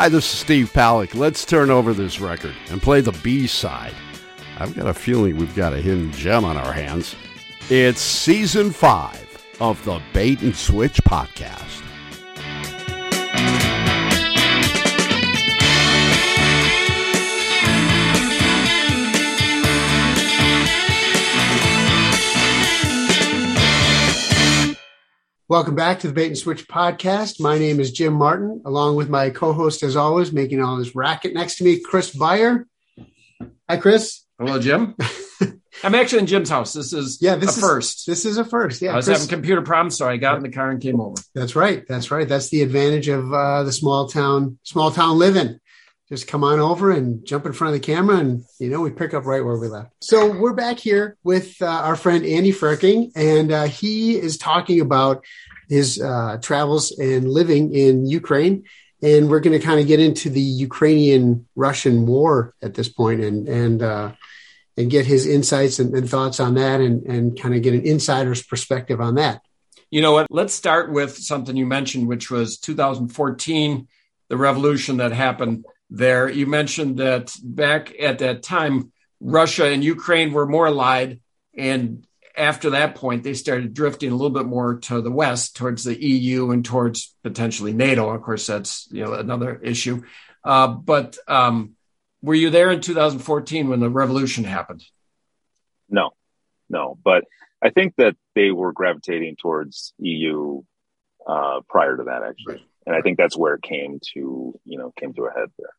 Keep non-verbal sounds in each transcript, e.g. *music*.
Hi, this is Steve Palick. Let's turn over this record and play the B side. I've got a feeling we've got a hidden gem on our hands. It's season five of the Bait and Switch podcast. Welcome back to the Bait and Switch podcast. My name is Jim Martin, along with my co-host, as always, making all this racket next to me, Chris Beyer. Hi, Chris. Hello, Jim. *laughs* I'm actually in Jim's house. This is yeah, this a is, first. This is a first. Yeah, I was Chris, having computer problems, so I got in the car and came over. That's right. That's right. That's the advantage of uh, the small town, small town living. Just come on over and jump in front of the camera, and you know we pick up right where we left. So we're back here with uh, our friend Andy Frerking, and uh, he is talking about his uh, travels and living in Ukraine. And we're going to kind of get into the Ukrainian Russian war at this point, and and uh, and get his insights and, and thoughts on that, and and kind of get an insider's perspective on that. You know what? Let's start with something you mentioned, which was 2014, the revolution that happened there. You mentioned that back at that time, Russia and Ukraine were more allied. And after that point, they started drifting a little bit more to the west, towards the EU and towards potentially NATO. Of course, that's you know another issue. Uh, but um, were you there in 2014 when the revolution happened? No, no. But I think that they were gravitating towards EU uh, prior to that, actually. Right and I think that's where it came to you know came to a head there.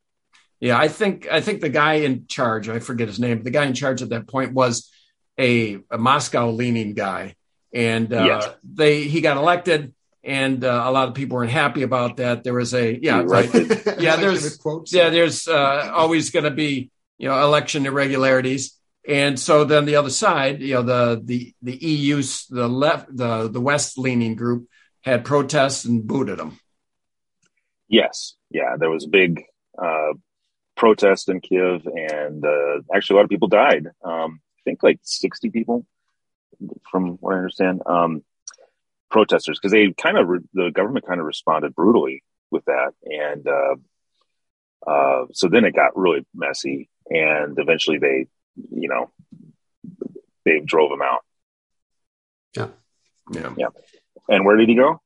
Yeah, I think I think the guy in charge, I forget his name, but the guy in charge at that point was a, a Moscow leaning guy, and uh, yes. they he got elected, and uh, a lot of people weren't happy about that. There was a yeah right *laughs* yeah there's yeah there's uh, always going to be you know election irregularities. And so then the other side, you know, the the the EU, the left, the the West leaning group had protests and booted them. Yes, yeah, there was a big uh, protest in Kiev, and uh, actually a lot of people died. Um, I think like sixty people, from what I understand, um, protesters because they kind of re- the government kind of responded brutally with that, and uh, uh, so then it got really messy, and eventually they, you know, they drove him out. Yeah, yeah, yeah. And where did he go?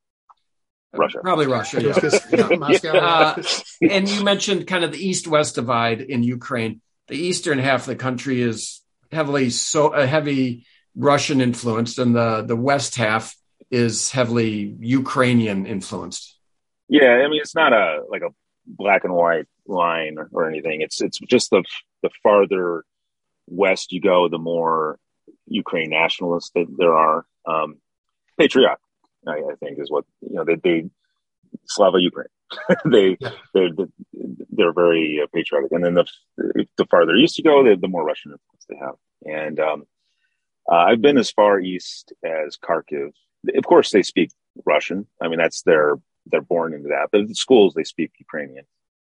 Russia. Probably Russia. Yeah. uh, and you mentioned kind of the east-west divide in Ukraine. The eastern half of the country is heavily so uh, heavy Russian influenced, and the the west half is heavily Ukrainian influenced. Yeah, I mean it's not a like a black and white line or anything. It's it's just the the farther west you go, the more Ukraine nationalists that there are. Um, patriotic, I, I think is what you know. They, they Slava Ukraine. *laughs* they they're they're very uh, patriotic, and then the the farther east you go, the, the more Russian influence they have. And um, uh, I've been as far east as Kharkiv. Of course, they speak Russian. I mean, that's their they're born into that. But in schools, they speak Ukrainian.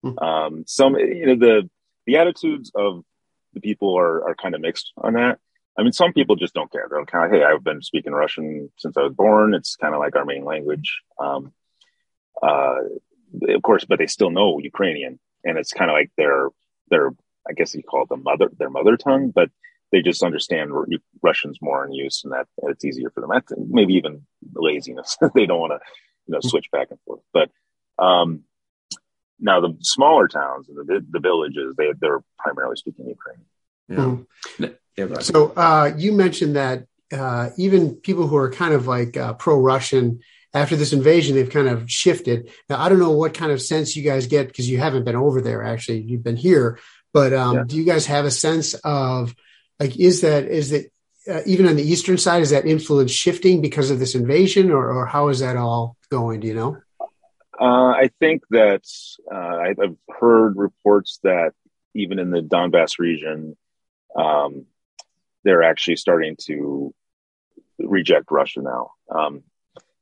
Mm-hmm. Um, some you know the the attitudes of the people are are kind of mixed on that. I mean, some people just don't care. They're kind of, hey, I've been speaking Russian since I was born. It's kind of like our main language. Um, uh, of course, but they still know Ukrainian, and it's kind of like their their I guess you call it the mother their mother tongue, but they just understand Russians more in use, and that it's easier for them. That's maybe even laziness. *laughs* they don't want to you know switch back and forth. But um, now the smaller towns and the the villages, they they're primarily speaking Ukrainian. Yeah. Mm. Yeah, so uh, you mentioned that uh, even people who are kind of like uh, pro-Russian after this invasion, they've kind of shifted. Now, I don't know what kind of sense you guys get because you haven't been over there. Actually, you've been here, but um, yeah. do you guys have a sense of like is that is that uh, even on the eastern side is that influence shifting because of this invasion, or, or how is that all going? Do you know? Uh, I think that uh, I've heard reports that even in the Donbass region, um, they're actually starting to reject Russia now. Um,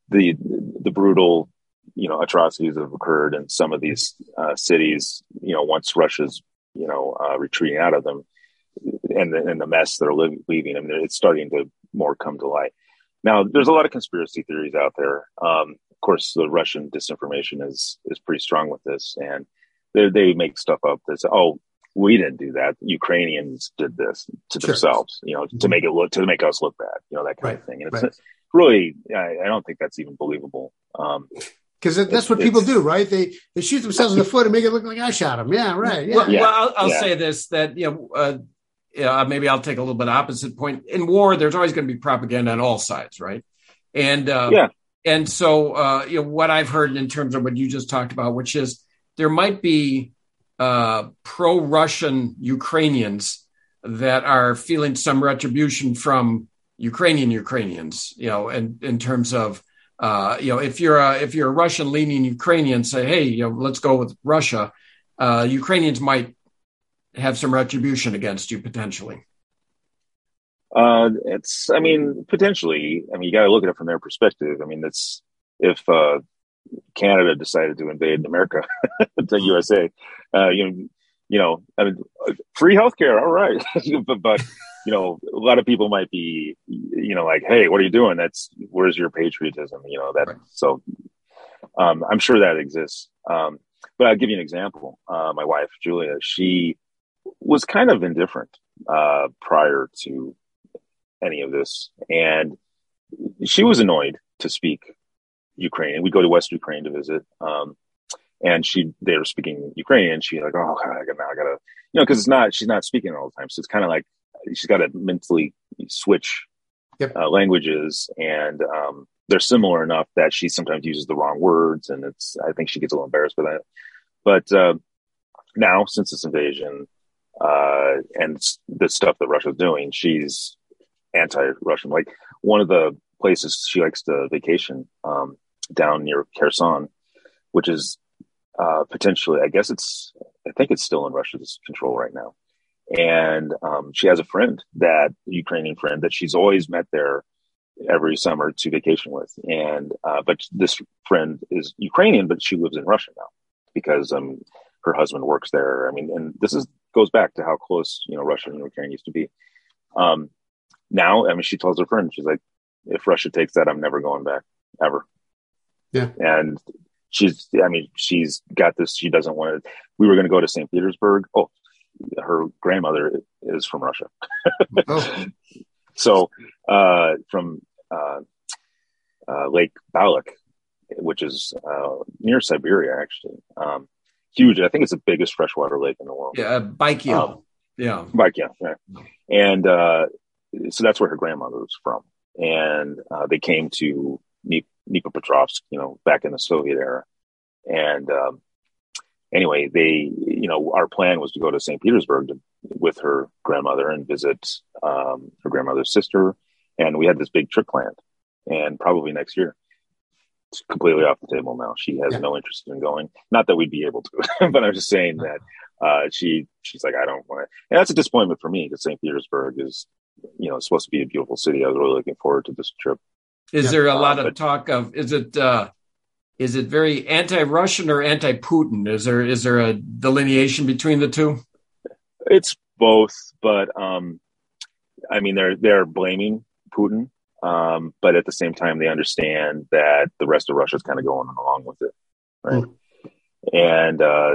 the the brutal, you know, atrocities that have occurred in some of these uh, cities. You know, once Russia's you know uh, retreating out of them, and the, and the mess they're leaving, I mean, it's starting to more come to light. Now, there's a lot of conspiracy theories out there. Um, of course, the Russian disinformation is is pretty strong with this, and they, they make stuff up that say, oh, we didn't do that. Ukrainians did this to sure. themselves, you know, to mm-hmm. make it look, to make us look bad, you know, that kind right. of thing. And it's right. *laughs* really, I, I, don't think that's even believable. Um, because that's what people do, right? They they shoot themselves in the foot and make it look like I shot them. Yeah, right. Yeah. Well, yeah. well I'll, I'll yeah. say this: that you know, uh, yeah, maybe I'll take a little bit opposite point. In war, there's always going to be propaganda on all sides, right? And uh, yeah, and so uh, you know what I've heard in terms of what you just talked about, which is there might be uh, pro-Russian Ukrainians that are feeling some retribution from Ukrainian Ukrainians, you know, and in terms of uh, you know, if you're a if you're a Russian-leaning Ukrainian, say, hey, you know, let's go with Russia. Uh, Ukrainians might have some retribution against you potentially. Uh, it's, I mean, potentially. I mean, you got to look at it from their perspective. I mean, it's if uh, Canada decided to invade America, *laughs* the USA, uh, you know, you know, I mean, free healthcare, all right, *laughs* but, but you know, a lot of people might be, you know, like, hey, what are you doing? That's where's your patriotism? You know, that. Right. So, um, I'm sure that exists. Um, but I'll give you an example. Uh, my wife Julia, she was kind of indifferent uh, prior to any of this, and she was annoyed to speak Ukrainian. We go to West Ukraine to visit, um, and she they were speaking Ukrainian. She like, oh, God, I gotta, I gotta, you know, because it's not she's not speaking all the time, so it's kind of like she's got to mentally switch yep. uh, languages, and um, they're similar enough that she sometimes uses the wrong words, and it's I think she gets a little embarrassed by that. But uh, now, since this invasion, uh, and the stuff that Russia's doing, she's anti-Russian. Like one of the places she likes to vacation um, down near Kherson, which is uh, potentially, I guess it's, I think it's still in Russia's control right now. And um, she has a friend that Ukrainian friend that she's always met there every summer to vacation with. And uh, but this friend is Ukrainian, but she lives in Russia now because um, her husband works there. I mean, and this is goes back to how close you know Russia and Ukraine used to be. Um, now, I mean, she tells her friend, she's like, "If Russia takes that, I'm never going back ever." Yeah, and she's, I mean, she's got this. She doesn't want to. We were going to go to St. Petersburg. Oh, her grandmother is from Russia. oh. *laughs* So, uh, from uh, uh, Lake Balak, which is uh, near Siberia, actually. Um, huge. I think it's the biggest freshwater lake in the world. Yeah, Baikal. Um, yeah, Baikal. Yeah. And uh, so that's where her grandmother was from, and uh, they came to Dnipropetrovsk, you know, back in the Soviet era. And um, anyway, they, you know, our plan was to go to St. Petersburg to, with her grandmother and visit um, her grandmother's sister, and we had this big trip planned, and probably next year It's completely off the table now. She has yeah. no interest in going. Not that we'd be able to, *laughs* but I'm just saying that uh, she she's like, I don't want to. And that's a disappointment for me because St. Petersburg is, you know, supposed to be a beautiful city. I was really looking forward to this trip. Is yeah. there a lot of talk of? Is it uh, is it very anti-Russian or anti-Putin? Is there is there a delineation between the two? It's both, but um, I mean, they're they're blaming Putin um, but at the same time, they understand that the rest of Russia is kind of going along with it, right? Mm. And uh,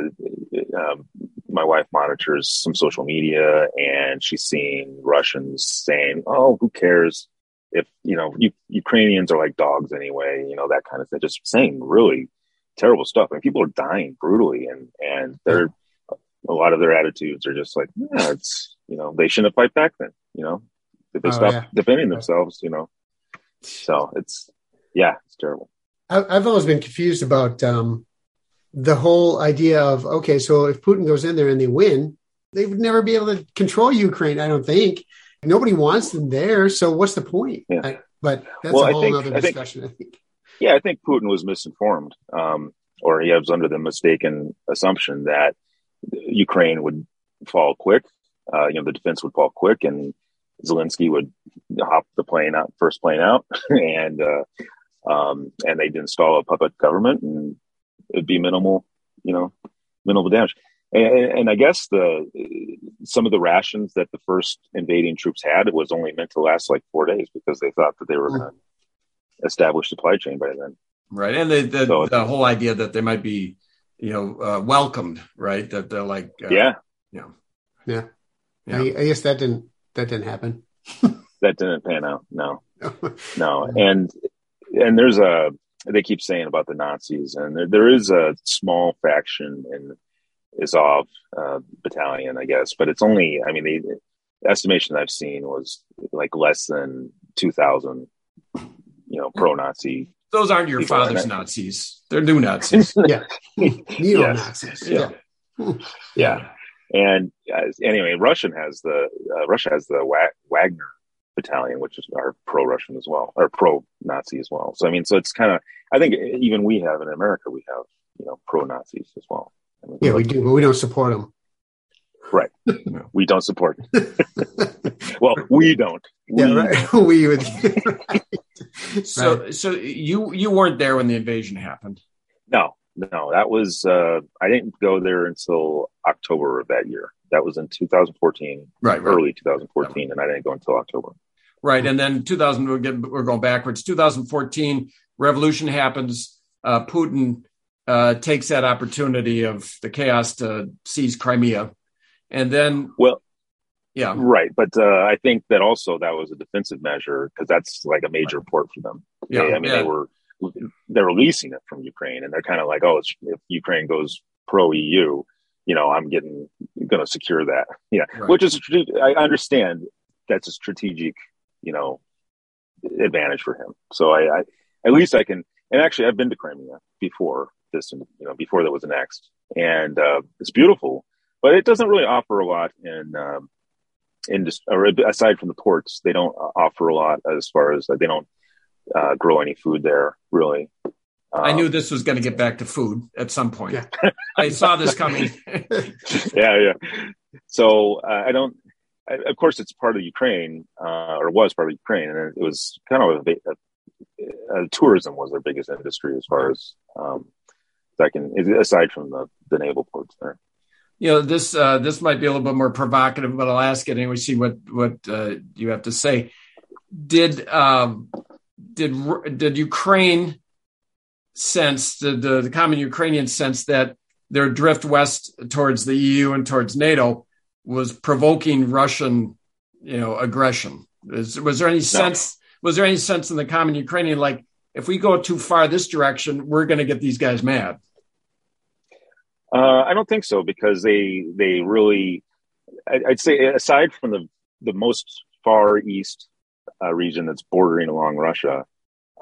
um, my wife monitors some social media, and she's seeing Russians saying, "Oh, who cares if you know U- Ukrainians are like dogs anyway?" You know that kind of thing. Just saying really terrible stuff, I and mean, people are dying brutally, and and they're a lot of their attitudes are just like, yeah, it's you know they shouldn't have fight back then, you know. If they oh, stop yeah. defending themselves, you know, so it's yeah, it's terrible. I've always been confused about um, the whole idea of okay, so if Putin goes in there and they win, they would never be able to control Ukraine. I don't think nobody wants them there. So what's the point? Yeah. I, but that's well, a whole think, other discussion. I think, I think, Yeah, I think Putin was misinformed, um, or he was under the mistaken assumption that Ukraine would fall quick. Uh, you know, the defense would fall quick, and Zelensky would hop the plane out, first plane out, *laughs* and uh, um, and they'd install a puppet government, and it'd be minimal, you know, minimal damage. And, and, I guess the some of the rations that the first invading troops had it was only meant to last like four days because they thought that they were going to establish supply chain by then. Right, and the the, so the whole idea that they might be you know, uh, welcomed, right? That they're like, uh, yeah, yeah, yeah. Yeah. I, I guess that didn't that didn't happen. *laughs* that didn't pan out. No, *laughs* no, and and there's a they keep saying about the Nazis, and there, there is a small faction in Azov uh, battalion, I guess, but it's only. I mean, the estimation I've seen was like less than two thousand. You know, pro-Nazi. those aren't your father's are- Nazis. They're new Nazis. *laughs* yeah, *laughs* neo Nazis. Yeah. Yeah. Yeah, and uh, anyway, Russian has the uh, Russia has the Wa- Wagner battalion, which is are pro-Russian as well, or pro-Nazi as well. So I mean, so it's kind of. I think even we have in America, we have you know pro-Nazis as well. I mean, Yeah, we do, but we don't support them. Right. We don't support. *laughs* well, we don't. We, Yeah, right. *laughs* we would. *laughs* right. So, so you you weren't there when the invasion happened. No, no, that was. Uh, I didn't go there until October of that year. That was in 2014, Right, right. early 2014, and I didn't go until October. Right. And then 2000, we're, getting, we're going backwards. 2014, revolution happens. Uh, Putin uh, takes that opportunity of the chaos to seize Crimea. And then, Well, yeah, Right, but uh, I think that also that was a defensive measure because that's like a major port for them. yeah, They- I mean, yeah. they were they're releasing it from Ukraine, and they're kind of like, oh, it's, if Ukraine goes pro EU, you know, I'm getting going to secure that. *laughs* Yeah, Right. which is I understand that's a strategic, you know, advantage for him. So I, I at least I can. And actually, I've been to Crimea before this, you know, before that was annexed, and uh, it's beautiful, but it doesn't really offer a lot in. Um, industry, or aside from the ports, they don't offer a lot as far as like, they don't uh, grow any food there, really. I Um, knew this was going to get back to food at some point. Yeah. *laughs* I saw this coming. *laughs* yeah, yeah. So uh, I don't. I, of course, it's part of Ukraine, uh, or was part of Ukraine, and it was kind of a, big- uh tourism was their biggest industry as far as um, can, aside from the the naval ports there. you know this uh, this might be a little bit more provocative, but I'll ask it anyway. See what what uh, you have to say. Did um, did did Ukraine sense the, the the common Ukrainian sense that their drift west towards the EU and towards NATO was provoking Russian you know aggression? Is, was there any sense? Was there any sense in the common Ukrainian like if we go too far this direction, we're going to get these guys mad? Uh, I don't think so because they they really, I, I'd say aside from the the most far east uh, region that's bordering along Russia,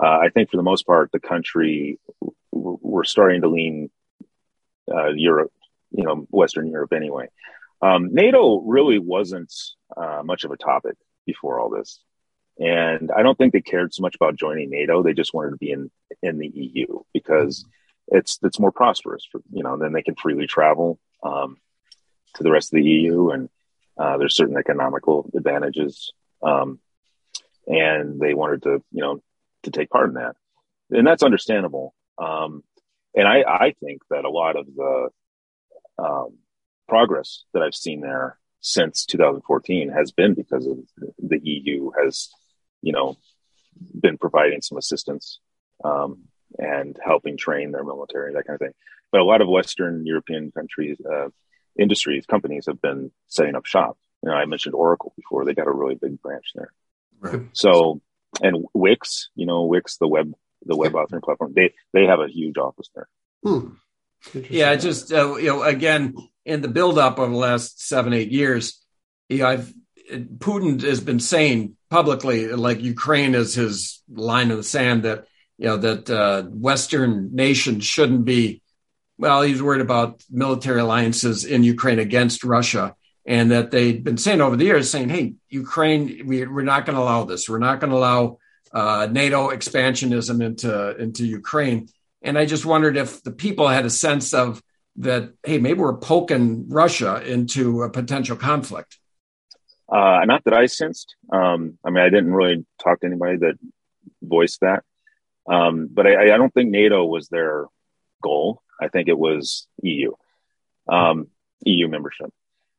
uh, I think for the most part the country we're starting to lean uh, Europe, you know, Western Europe anyway. Um, NATO really wasn't uh, much of a topic before all this, and I don't think they cared so much about joining NATO. They just wanted to be in in the EU because it's it's more prosperous for you know then they can freely travel um, to the rest of the EU and uh, there's certain economical advantages um, and they wanted to you know to take part in that and that's understandable um, and I I think that a lot of the um, progress that I've seen there since 2014 has been because of the EU has you know been providing some assistance um, and helping train their military, that kind of thing. But a lot of Western European countries, uh, industries, companies have been setting up shop. You know, I mentioned Oracle before; they got a really big branch there. Right. So, and Wix, you know, Wix, the web, the web authoring platform, they they have a huge office there. Hmm. Yeah, just uh, you know, again, in the buildup over the last seven, eight years, you know, I've Putin has been saying publicly, like Ukraine is his line in the sand that you know that uh, Western nations shouldn't be. Well, he's worried about military alliances in Ukraine against Russia, and that they've been saying over the years, saying, "Hey, Ukraine, we, we're not going to allow this. We're not going to allow uh, NATO expansionism into into Ukraine." And I just wondered if the people had a sense of that, hey, maybe we're poking Russia into a potential conflict. Uh, not that I sensed. Um, I mean, I didn't really talk to anybody that voiced that. Um, but I, I don't think NATO was their goal. I think it was EU, um, EU membership.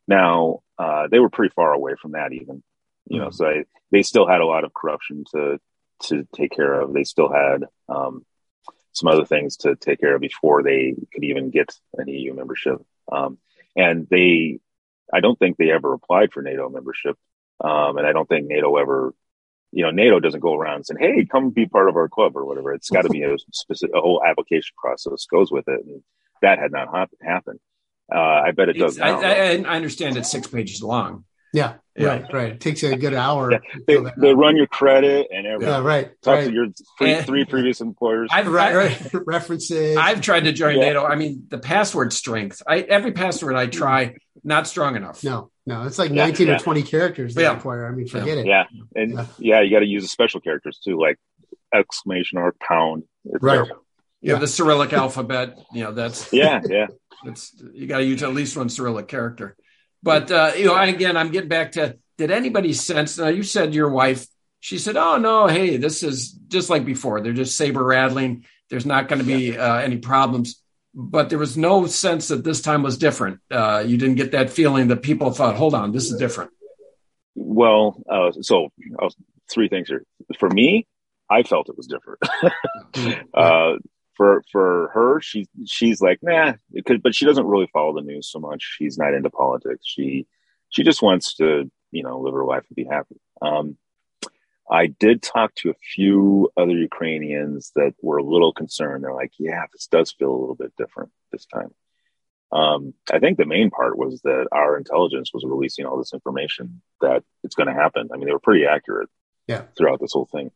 Now, uh, they were pretty far away from that even, you know, so I, they still had a lot of corruption to, to take care of. They still had, um, some other things to take care of before they could even get an EU membership. Um, and they, I don't think they ever applied for NATO membership. Um, and I don't think NATO ever, you know, NATO doesn't go around saying, "Hey, come be part of our club" or whatever. It's got to be a *laughs* specific, a whole application process goes with it, and that had not happened. Uh, I bet it does. I, I, I, understand it's six pages long. Yeah, yeah, right, right. It takes a good hour. Yeah. They, they run your credit and everything. Yeah, right. Talk right. to your three, three previous employers. I've, right, right. references. I've tried to join yeah. NATO. I mean, the password strength. I every password I try, not strong enough. No, no, it's like yeah, 19 or 20 characters they require. I mean, forget it. Yeah, and yeah, you got to use the special characters too, like exclamation or pound. It's right. Terrible. Yeah, the Cyrillic alphabet. You know, that's *laughs* yeah, yeah. It's you got to use at least one Cyrillic character. But uh, you know, again, I'm getting back to did anybody sense? Now you said your wife. She said, "Oh no, hey, this is just like before. They're just saber rattling. There's not going to be uh, any problems." But there was no sense that this time was different. Uh, you didn't get that feeling that people thought, "Hold on, this is different." Well, uh, so uh, three things here. For me, I felt it was different. *laughs* uh, for for her, she's she's like, nah, could, but she doesn't really follow the news so much. She's not into politics. She she just wants to you know live her life and be happy. Um, I did talk to a few other Ukrainians that were a little concerned. They're like, yeah, this does feel a little bit different this time. Um, I think the main part was that our intelligence was releasing all this information that it's going to happen. I mean, they were pretty accurate yeah. throughout this whole thing.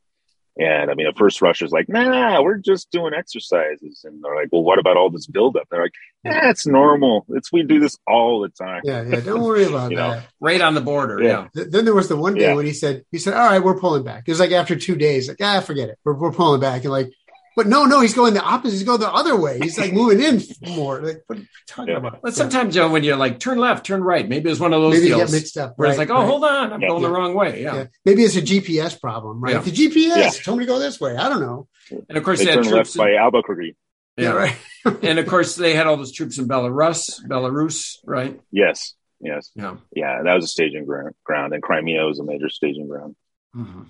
And I mean, at first Russia's like, nah, we're just doing exercises. And they're like, well, what about all this buildup? They're like, yeah, it's normal. It's, we do this all the time. Yeah. Yeah. Don't worry about *laughs* that. Know? Right on the border. Yeah. yeah. Then there was the one day yeah. when he said, he said, all right, we're pulling back. It was like after two days, like, ah, forget it. We're, we're pulling back. And like, but no, no, he's going the opposite. He's going the other way. He's like *laughs* moving in more. Like, what are you talking yeah. about? But sometimes, Joe, when you're like, turn left, turn right, maybe it's one of those maybe deals. mixed up. Where right, it's like, oh, right. hold on, I'm yeah, going yeah. the wrong way. Yeah. Maybe it's a GPS problem, right? The GPS told me to go this way. I don't know. And of course, they, they had troops left in, by Albuquerque. Yeah, right. *laughs* and of course, they had all those troops in Belarus, Belarus, right? Yes, yes, yeah, yeah. That was a staging ground, and Crimea was a major staging ground. Mm-hmm.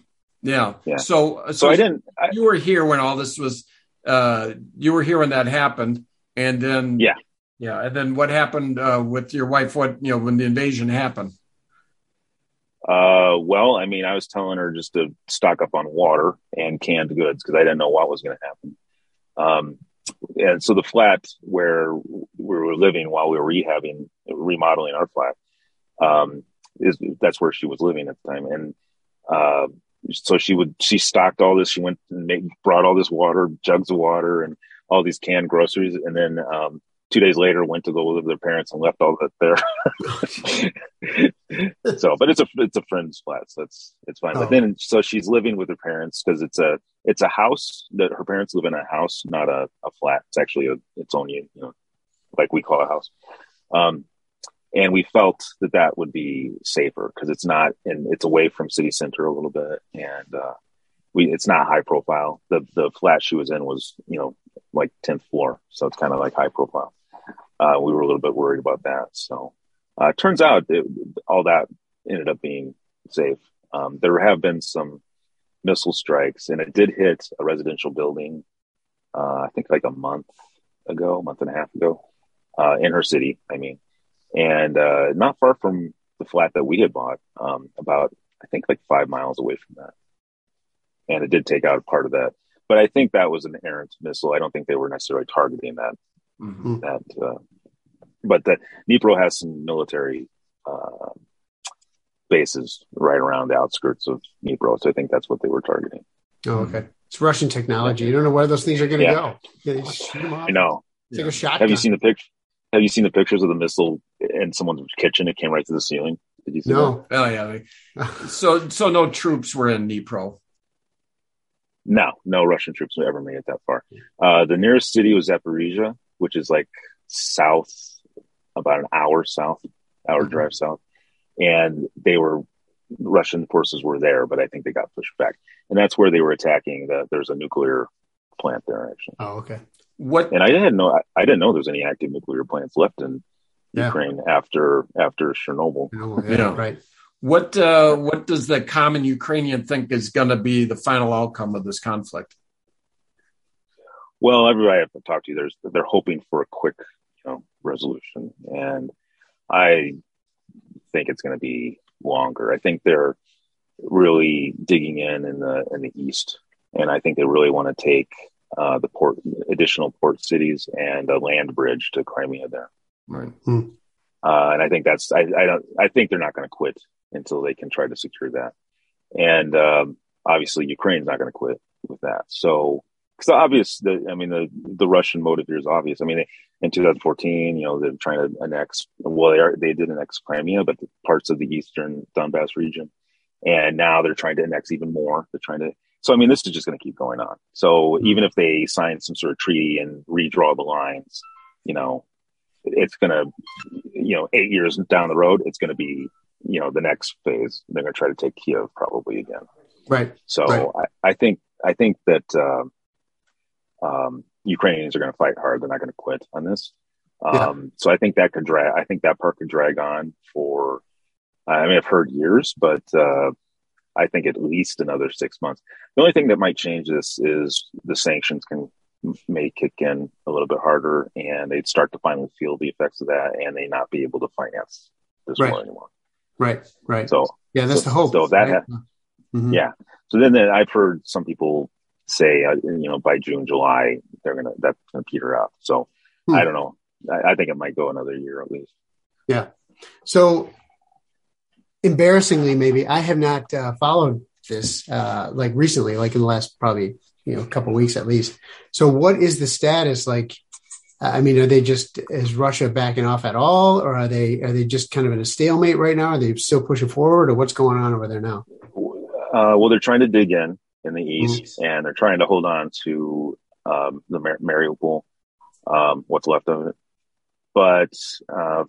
Yeah. yeah. So, so, so I didn't. I, you were here when all this was uh, you were here when that happened, and then yeah, yeah, and then what happened uh, with your wife? What you know when the invasion happened? Uh, well, I mean, I was telling her just to stock up on water and canned goods because I didn't know what was going to happen. Um, and so the flat where we were living while we were rehabbing, remodeling our flat, um, is that's where she was living at the time, and uh, so she would she stocked all this. She went and made, brought all this water, jugs of water, and all these canned groceries, and then um, two days later went to go live with their parents and left all that there. *laughs* so, but it's a it's a friend's flat, so that's it's fine. Oh. But then, so she's living with her parents because it's a it's a house that her parents live in a house, not a, a flat. It's actually a, its own you know like we call a house. Um, and we felt that that would be safer because it's not and it's away from city center a little bit. And uh, we it's not high profile. The the flat she was in was you know like 10th floor. So it's kind of like high profile. Uh, we were a little bit worried about that. So uh, turns out it, all that ended up being safe. Um, there have been some missile strikes and it did hit a residential building uh, i think like a month ago month and a half ago uh, in her city i mean and uh, not far from the flat that we had bought, um, about I think like five miles away from that. And it did take out part of that, but I think that was an errant missile. I don't think they were necessarily targeting that. Mm-hmm. That, uh, but that Dnipro has some military uh, bases right around the outskirts of Dnipro, so I think that's what they were targeting. Oh, okay. It's Russian technology. You don't know where those things are going to yeah. go. Yeah, just shoot them off. I know. Take a shot. Have you seen the picture? Have you seen the pictures of the missile in someone's kitchen? It came right to the ceiling. Did you see no. that? Oh yeah. so so no troops were in Dnipro. No, no Russian troops ever made it that far. Uh, the nearest city was Zaporizhia, which is like south, about an hour south, hour mm-hmm. drive south, and they were Russian forces were there, but I think they got pushed back, and that's where they were attacking. The, there's a nuclear plant there actually. Oh, okay. What? And I didn't know. I, I didn't know there's any active nuclear plants left in yeah. Ukraine after after Chernobyl. Oh, yeah, yeah, right. What uh, what does the common Ukrainian think is going to be the final outcome of this conflict? Well, everybody I've talked to, there's they're hoping for a quick, you know, resolution, and I think it's going to be longer. I think they're really digging in in the in the east, and I think they really want to take uh, the port additional port cities and a land bridge to Crimea there. Right. Hmm. Uh, and I think that's I, I don't I think they're not going to quit until they can try to secure that. And um, obviously, Ukraine's not going to quit with that. So, because obvious, the I mean, the the Russian motive here is obvious. I mean, in 2014, you know, they're trying to annex. Well, they are they did annex Crimea, but the parts of the eastern Donbass region, and now they're trying to annex even more. They're trying to. So, I mean, this is just going to keep going on. So, even if they sign some sort of treaty and redraw the lines, you know, it's going to, you know, eight years down the road, it's going to be, you know, the next phase. They're going to try to take Kiev probably again. Right. So Right. I, I think I think that um, um, Ukrainians are going to fight hard. They're not going to quit on this. Um, So I think that could drag. I think that part could drag on for. I mean, I've heard years, but uh, I think at least another six months. The only thing that might change this is the sanctions can may kick in a little bit harder, and they'd start to finally feel the effects of that, and they not be able to finance this Right. war anymore. Right. Right. So yeah, that's so- the hope. so that right? Mhm. yeah. So then, then I've heard some people say, uh, you know, by June, July, they're gonna that's gonna peter out. So Hmm. I don't know. I, I think it might go another year at least. Yeah. So embarrassingly, maybe I have not uh, followed this uh, like recently, like in the last probably you know couple weeks at least. So what is the status like? I mean, are they just is Russia backing off at all, or are they are they just kind of in a stalemate right now? Are they still pushing forward, or what's going on over there now? Uh, well, they're trying to dig in in the east, and they're trying to hold on to um, the Mar- Mariupol, um, what's left of it. But uh,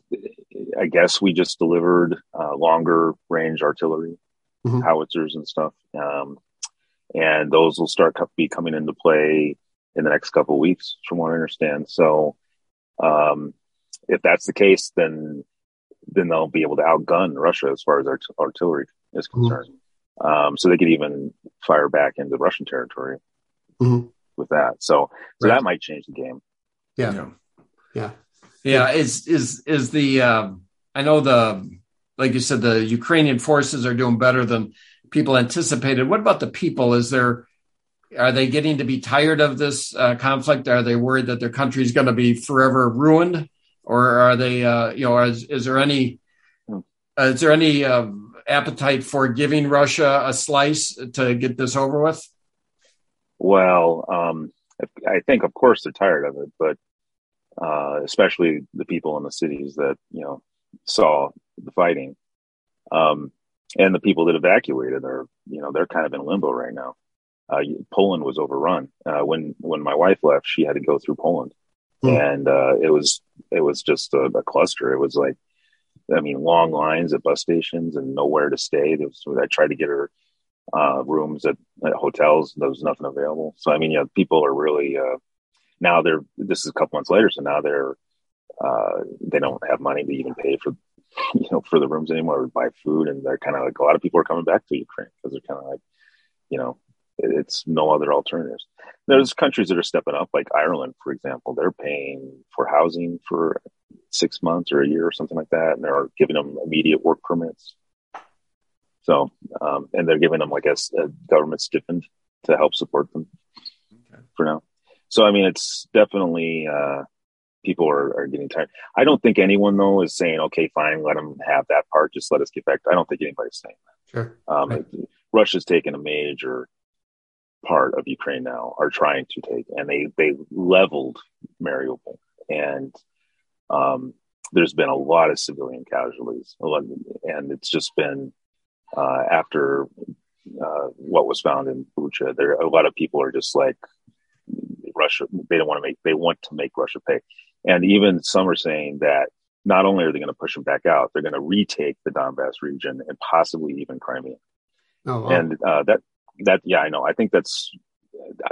I guess we just delivered uh, longer range artillery, Mhm. howitzers and stuff, um, and those will start to be coming into play in the next couple of weeks, from what I understand. So, um, if that's the case, then then they'll be able to outgun Russia as far as art- artillery is Mhm. concerned. Um, so they could even fire back into Russian territory Mhm. with that. So, so Right. that might change the game. Yeah, Yeah. yeah, Yeah, is is is the um, I know the like you said the Ukrainian forces are doing better than people anticipated. What about the people? Is there are they getting to be tired of this uh, conflict? Are they worried that their country is going to be forever ruined, or are they uh, you know is, is there any uh, is there any um, appetite for giving Russia a slice to get this over with? Well, um, I think, of course, they're tired of it, but uh, especially the people in the cities that you know saw the fighting, um, and the people that evacuated are, you know, they're kind of in limbo right now. Uh, Poland was overrun uh, when when my wife left. She had to go through Poland, Hmm. and uh, it was it was just a, a cluster. It was like, I mean, long lines at bus stations and nowhere to stay. Was, I tried to get her uh, rooms at, at hotels. There was nothing available. So I mean, yeah, people are really uh, now. They're this is a couple months later, so now they're uh, they don't have money to even pay for *laughs* you know for the rooms anymore or buy food, and they're kind of like a lot of people are coming back to Ukraine because they're kind of like you know it- it's no other alternatives. There's countries that are stepping up, like Ireland, for example. They're paying for housing for six months or a year or something like that, and they're giving them immediate work permits. So, um, and they're giving them like a government stipend to help support them Okay. for now. So, I mean, it's definitely uh, people are, are getting tired. I don't think anyone though is saying, "Okay, fine, let them have that part. Just let us get back." I don't think anybody's saying sure. that. Um, Right. Russia's taken a major part of Ukraine now, are trying to take, and they they leveled Mariupol, and um, there's been a lot of civilian casualties, a and it's just been uh, after uh, what was found in Bucha. There, a lot of people are just like Russia. They don't want to make. They want to make Russia pay, and even some are saying that not only are they going to push them back out, they're going to retake the Donbass region and possibly even Crimea. Oh, wow. And uh, that that yeah, I know. I think that's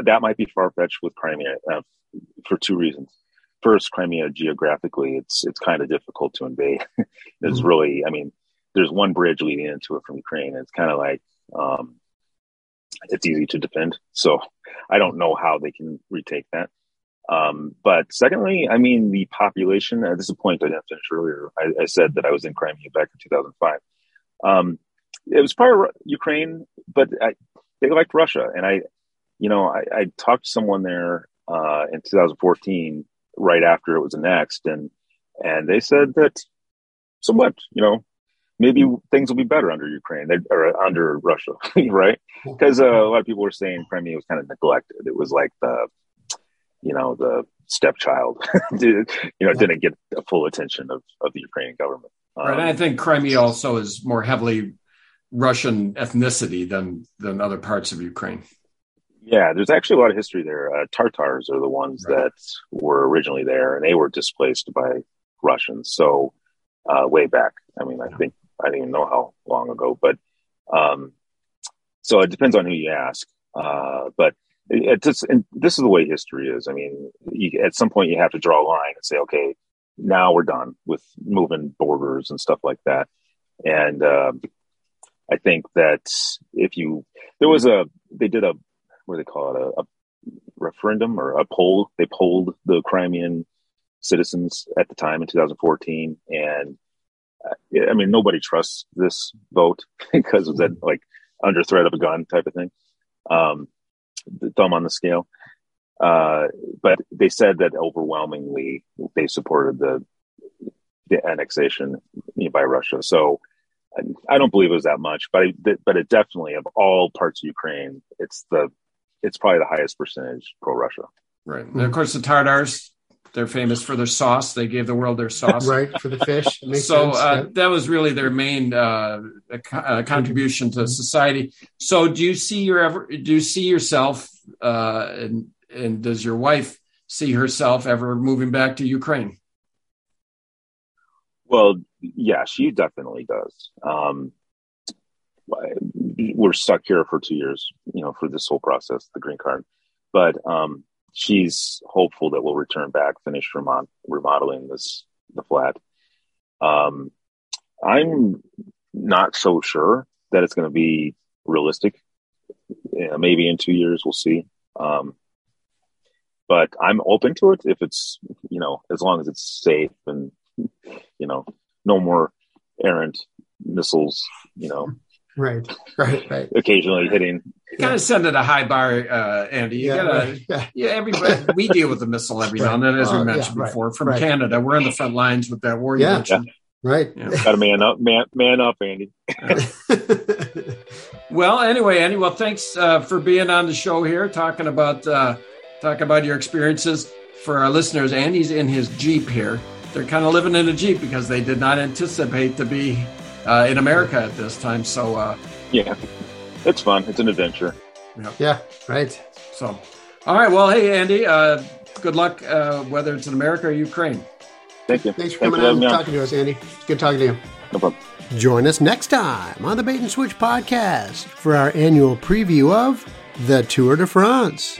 that might be far fetched with Crimea uh, for two reasons. First, Crimea geographically, it's it's kind of difficult to invade. *laughs* There's Mhm. really, I mean, there's one bridge leading into it from Ukraine. It's kind of like um, it's easy to defend. So I don't know how they can retake that. Um, but secondly, I mean, the population, uh, this is a point I didn't finish earlier. I, I, said that I was in Crimea back in 2005. Um, it was part of Ukraine, but I, they liked Russia. And I, you know, I, I talked to someone there uh, in 2014, right after it was annexed, and and they said that somewhat, you know, maybe things will be better under Ukraine or under Russia, *laughs* right? Because uh, a lot of people were saying Crimea was kind of neglected. It was like the, you know, the stepchild, *laughs* you know, didn't get the full attention of, of the Ukrainian government. Um, right. I think Crimea also is more heavily Russian ethnicity than than other parts of Ukraine. Yeah, there's actually a lot of history there. Uh, Tartars are the ones right. that were originally there, and they were displaced by Russians. So uh, way back, I mean, I think I don't even know how long ago, but um, so it depends on who you ask. Uh, but it, just, and this is the way history is. I mean, you, at some point you have to draw a line and say, okay, now we're done with moving borders and stuff like that. And uh, I think that if you, there was a, they did a, what do they call it, a, a referendum or a poll. They polled the Crimean citizens at the time in 2014, and I mean nobody trusts this vote *laughs* because of that like under threat of a gun type of thing. Um, the thumb on the scale. Uh, but they said that overwhelmingly they supported the the annexation by Russia. So I don't believe it was that much, but I, but it definitely of all parts of Ukraine, it's the it's probably the highest percentage pro Russia. Right, and of course the Tatars they're famous for their sauce. They gave the world their sauce, *laughs* right, for the fish. *laughs* so uh, that was really their main uh, uh, contribution to society. So, do you see your ever? Do you see yourself, uh, and, and does your wife see herself ever moving back to Ukraine? Well, yeah, she definitely does. Um, we're stuck here for two years, you know, for this whole process, the green card. But um, she's hopeful that we'll return back, finish remod- remodeling this the flat. Um, I'm not so sure that it's going to be realistic. Yeah, maybe in two years we'll see. Um, but I'm open to it if it's you know as long as it's safe and you know no more errant missiles. You know, Right, right, right. Occasionally hitting. You gotta send it a high bar, uh, Andy. You yeah, gotta, right. *laughs* yeah. yeah. Everybody, we deal with the missile every right. now and then, as we uh, mentioned yeah, before. From Canada, we're in the front lines with that war you mentioned. Right. Got to man up, man, man up, Andy. *laughs* well, anyway, Andy. Well, thanks uh, for being on the show here, talking about uh, talking about your experiences. For our listeners, Andy's in his Jeep here. They're kind of living in a Jeep because they did not anticipate to be uh, in America at this time. So uh, yeah, it's fun. It's an adventure. Yeah. yeah, right. So, all right. Well, hey, Andy. Uh, good luck, uh, whether it's in America or Ukraine. Thank you. Thanks for coming out and talking to us, Andy. good talking to you. No problem. Join us next time on the Bait and Switch podcast for our annual preview of the Tour de France.